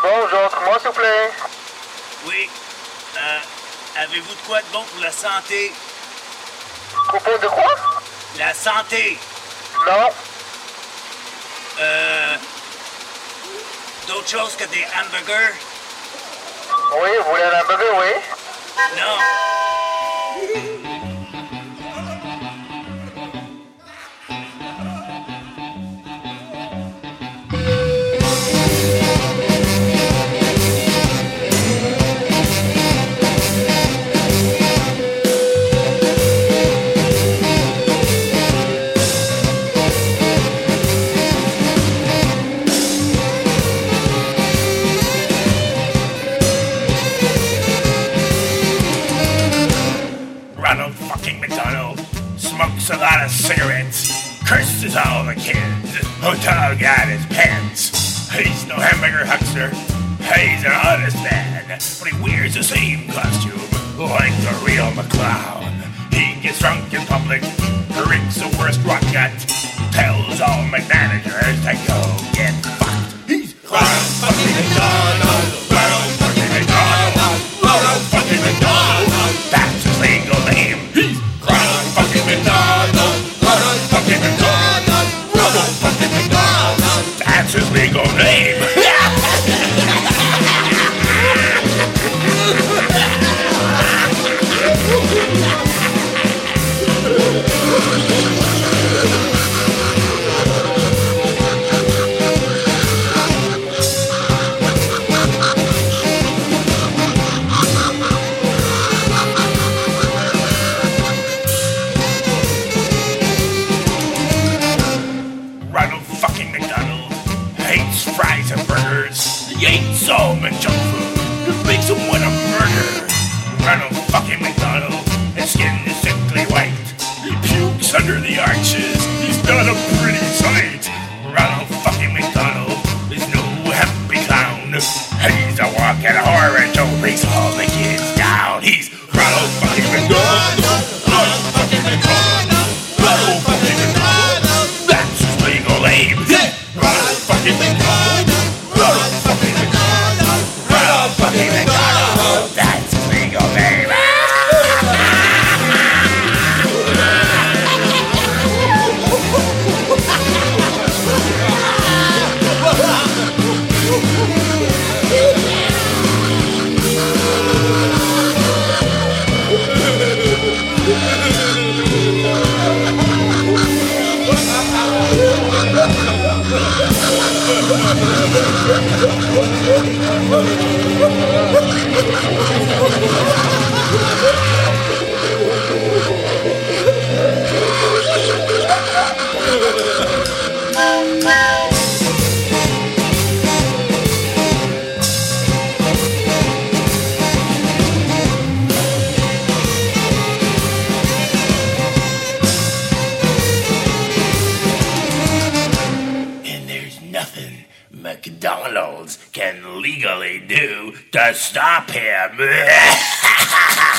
Bonjour, comment s'il vous plaît? Oui. Euh, avez-vous de quoi de bon pour la santé? Coupon de quoi? La santé. Non. Euh. D'autres choses que des hamburgers? Oui, vous voulez un hamburger, oui Non. Smokes a lot of cigarettes, curses all the kids, hotel got his pants. He's no hamburger huckster, he's an honest man, but he wears the same costume like the real McClown. He gets drunk in public, drinks the worst rock tells all McManagers to go get his He hates all the junk food. Makes him want to murder. Ronald fucking McDonald, his skin is sickly white. He pukes under the arches. He's not a pretty sight. Ronald fucking McDonald is no happy clown. He's a walking horror show, brings all the kids down. He's Ronald fucking McDonald. Ronald fucking McDonald. Ronald fucking McDonald. That's his legal name. Ronald fucking McDonald. Ronald fucking McDonald. Ronald fucking McDonald. That's his legal name. And there's nothing McDonald's can legally do to stop him.